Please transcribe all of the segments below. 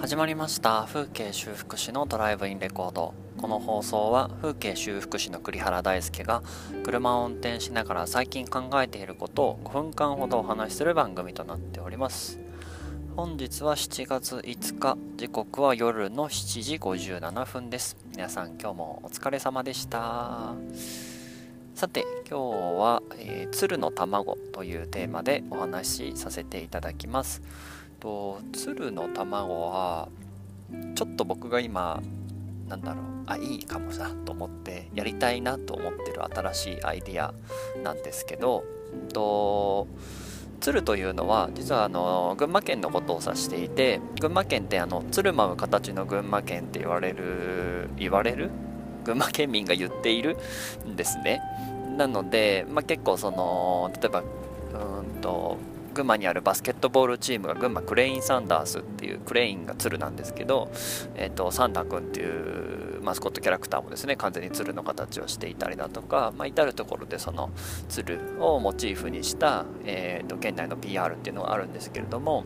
始まりました風景修復師のドライブインレコード。この放送は風景修復師の栗原大輔が車を運転しながら最近考えていることを5分間ほどお話しする番組となっております。本日は7月5日時刻は夜の7時57分です。皆さん今日もお疲れ様でした。さて今日は、えー、鶴の卵というテーマでお話しさせていただきます。と鶴の卵はちょっと僕が今なんだろうあいいかもなと思ってやりたいなと思ってる新しいアイディアなんですけどと鶴というのは実はあの群馬県のことを指していて群馬県ってあの鶴舞う形の群馬県って言われる言われる？群馬県民が言っているんですね。なので、まあ、結構その例えばうんと群馬にあるバスケットボールチームが群馬クレインサンダースっていうクレインが鶴なんですけど、えーと、サンダー君っていうマスコットキャラクターもですね完全に鶴の形をしていたりだとか、まあ、至る所でその鶴をモチーフにした、えーと、県内の PR っていうのがあるんですけれども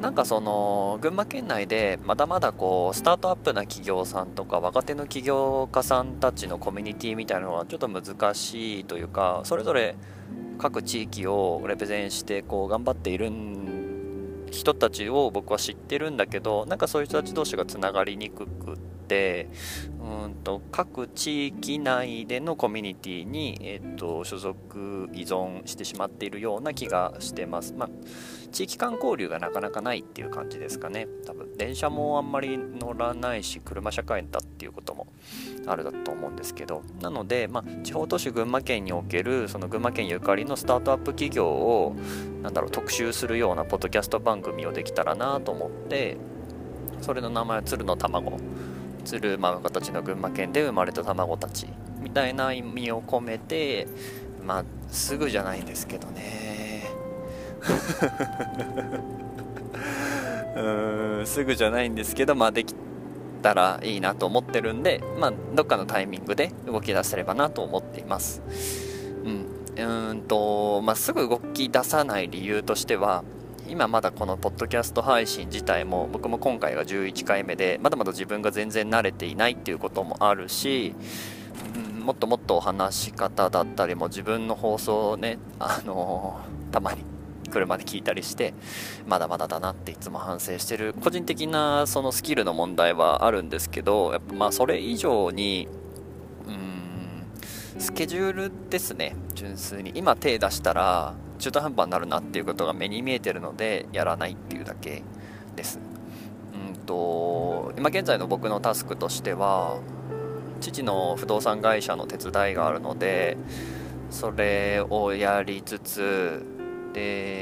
なんかその群馬県内でまだまだこうスタートアップな企業さんとか若手の起業家さんたちのコミュニティみたいなのはちょっと難しいというかそれぞれ各地域をレプゼンしてこう頑張っている人たちを僕は知ってるんだけどなんかそういう人たち同士がつながりにくくてうんと各地域内でのコミュニティに、えーと、所属依存してしまっているような気がしてます。まあ、地域間交流がなかなかないっていう感じですかね。多分電車もあんまり乗らないし車社会だっていうこともあるだと思うんですけどなので、まあ、地方都市群馬県におけるその群馬県ゆかりのスタートアップ企業をなんだろう特集するようなポッドキャスト番組をできたらなと思ってそれの名前は鶴の卵鶴舞う形の群馬県で生まれた卵たちみたいな意味を込めてまあすぐじゃないんですけどねうーんすぐじゃないんですけどまあできたらいいなと思ってるんで、まあ、どっかのタイミングで動き出せればなと思っています。うん。うんと、まあ、すぐ動き出さない理由としては、今まだこのポッドキャスト配信自体も僕も今回が11回目でまだまだ自分が全然慣れていないっていうこともあるし、うん、もっともっとお話し方だったりも自分の放送をねあのー、たまに車で聞いたりしてまだまだだなっていつも反省してる。個人的なそのスキルの問題はあるんですけどやっぱまあそれ以上にうんスケジュールですね純粋に。今手出したら中途半端になるなっていうことが目に見えてるのでやらないっていうだけです。うんと今現在の僕のタスクとしては父の不動産会社の手伝いがあるのでそれをやりつつで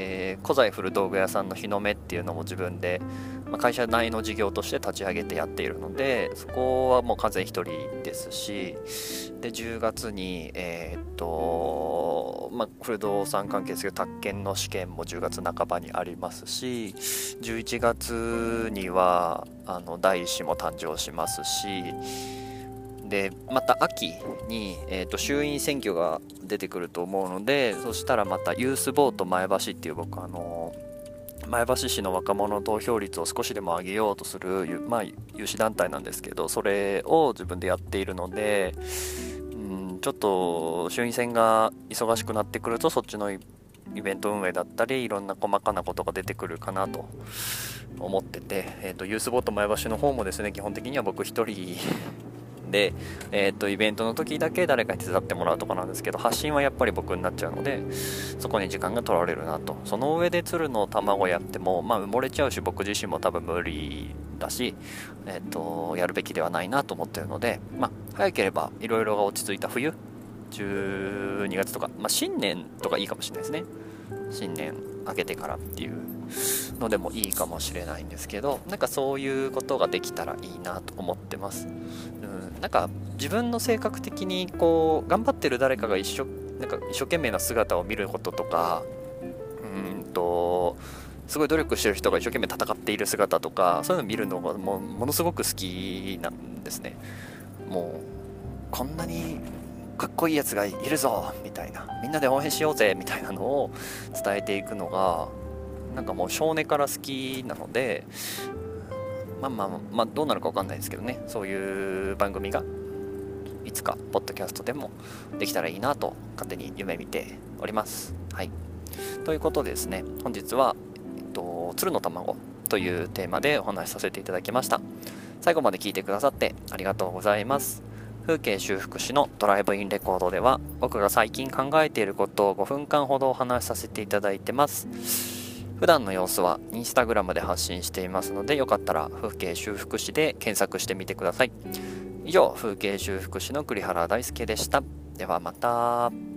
古材古道具屋さんの日の目っていうのも自分で、まあ、会社内の事業として立ち上げてやっているのでそこはもう完全1人ですしで10月にえー、っとまあ不動産関係すけど宅建の試験も10月半ばにありますし11月にはあの第1子も誕生しますしでまた秋に、えーと、衆院選挙が出てくると思うのでそしたらまたユースボート前橋っていう僕あの前橋市の若者投票率を少しでも上げようとする、まあ、有志団体なんですけどそれを自分でやっているのでうんちょっと衆院選が忙しくなってくるとそっちのイベント運営だったりいろんな細かなことが出てくるかなと。思ってて、えーと、ユースボート前橋の方もですね基本的には僕1人で、えーと、イベントの時だけ誰かに手伝ってもらうとかなんですけど発信はやっぱり僕になっちゃうのでそこに時間が取られるなと。その上で鶴の卵やっても、まあ、埋もれちゃうし僕自身も多分無理だし、えーと、やるべきではないなと思ってるので、まあ、早ければいろいろが落ち着いた冬12月とか、まあ、新年とかいいかもしれないですね。新年明けてからっていうのでもいいかもしれないんですけどなんかそういうことができたらいいなと思ってます、うん、なんか自分の性格的にこう頑張ってる誰かが一生なんか一生懸命な姿を見ることとかうんとすごい努力してる人が一生懸命戦っている姿とかそういうの見るのがもものすごく好きなんですね。もうこんなにかっこいいやつがいるぞみたいなみんなで応援しようぜみたいなのを伝えていくのがなんかもう少年から好きなのでまあまあまあどうなるか分かんないですけどね。そういう番組がいつかポッドキャストでもできたらいいなと勝手に夢見ております。はい。ということでですね本日は、えっと、鶴の卵というテーマでお話しさせていただきました。最後まで聞いてくださってありがとうございます。風景修復師のドライブインレコードでは僕が最近考えていることを5分間ほどお話しさせていただいてます。普段の様子はインスタグラムで発信していますのでよかったら風景修復師で検索してみてください。以上風景修復師の栗原大輔でした。ではまた。